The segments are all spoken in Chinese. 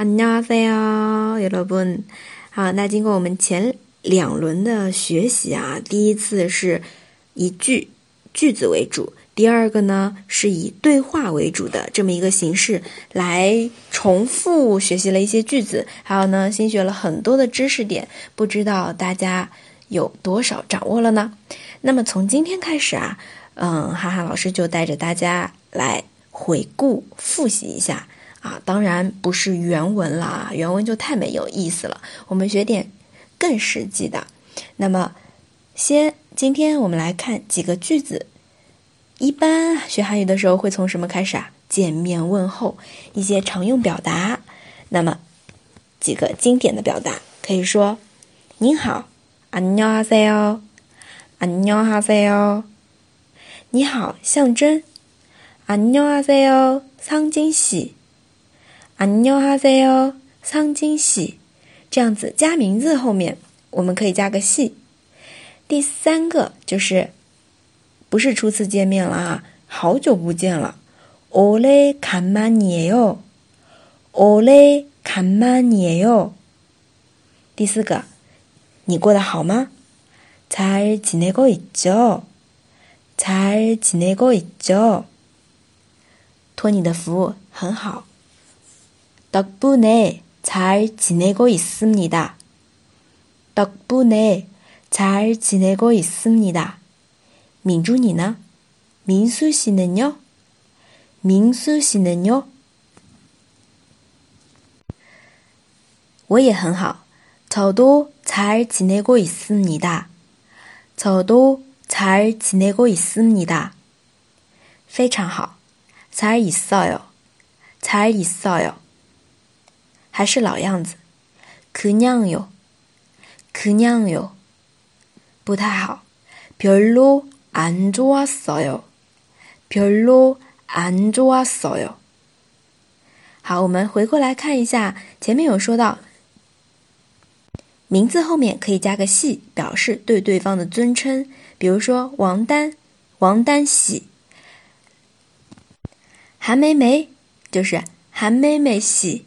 안녕하세요여러 분。 好，那经过我们前两轮的学习啊，第一次是以句句子为主，第二个呢是以对话为主的这么一个形式来重复学习了一些句子，还有呢新学了很多的知识点，不知道大家有多少掌握了呢？那么从今天开始啊，嗯，哈哈老师就带着大家来回顾复习一下。 啊，当然不是原文啦，原文就太没有意思了。我们学点更实际的。那么，先今天我们来看几个句子。一般学韩语的时候会从什么开始啊？见面问候，一些常用表达。那么几个经典的表达可以说：“您好，안녕하세 요， 안녕하세 요。 你好，象征，안녕하세 요， 상진 씨。 안녕하세 요， 상진 씨， 这样子加名字后面我们可以加个씨。第三个就是不是初次见面了啊，好久不见了。오래간만이에 요， 오래간만이에 요。 第四个，你过得好吗？잘지내고있 죠， 잘지내고있 죠。 托你的福，很好。 덕분에 잘 지내고 있습니다. 덕분에 잘 지내고 있습니다. 민준이나 민수 씨는요? 민수 씨는요? 我也很好. 저도 잘 지내고 있습니다. 저도 잘 지내고 있습니다. 非常好.잘 있어요. 잘 있어요. 还是老样子，그냥요그냥 요， 不太好，별로안좋았어 요， 별로안좋았어 요。 好，我们回过来看一下，前面有说到，名字后面可以加个系，表示对对方的尊称，比如说王丹，王丹喜，韩梅梅就是韩梅梅喜。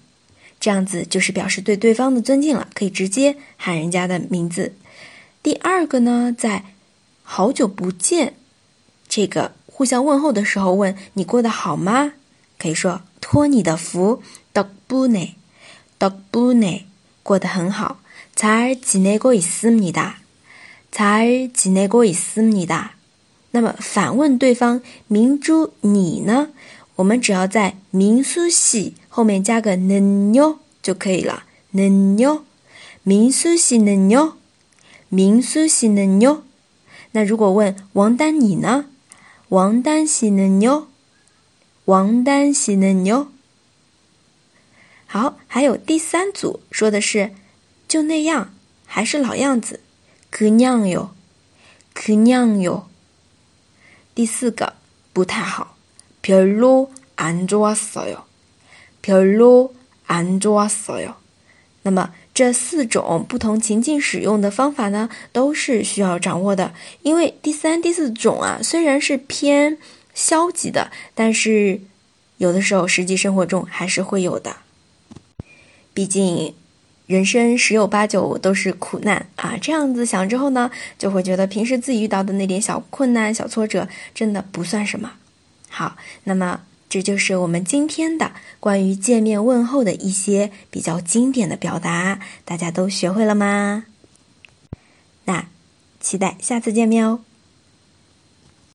这样子就是表示对对方的尊敬了，可以直接喊人家的名字。第二个呢，在好久不见这个互相问候的时候，问你过得好吗？可以说托你的福，dog bu ne，dog bu ne，过得很好。잘지내고있습니 다， 잘지내고있습니 다。 那么反问对方，明珠你呢？我们只要在民苏系 后面加个能哟就可以了。能哟，民苏系能哟，民苏系能哟。那如果问王丹你呢？王丹系能哟，王丹系能哟。好，还有第三组说的是就那样，还是老样子，可娘哟，可娘哟。第四个不太好。별로안좋았어 요， 별로안좋았어 요。 那么这四种不同情境使用的方法呢，都是需要掌握的。因为第三、第四种啊，虽然是偏消极的，但是有的时候实际生活中还是会有的。毕竟人生十有八九都是苦难啊。这样子想之后呢，就会觉得平时自己遇到的那点小困难、小挫折，真的不算什么。好，那么 这就是我们今天的关于见面问候的一些比较经典的表达，大家都学会了吗？那期待下次见面哦。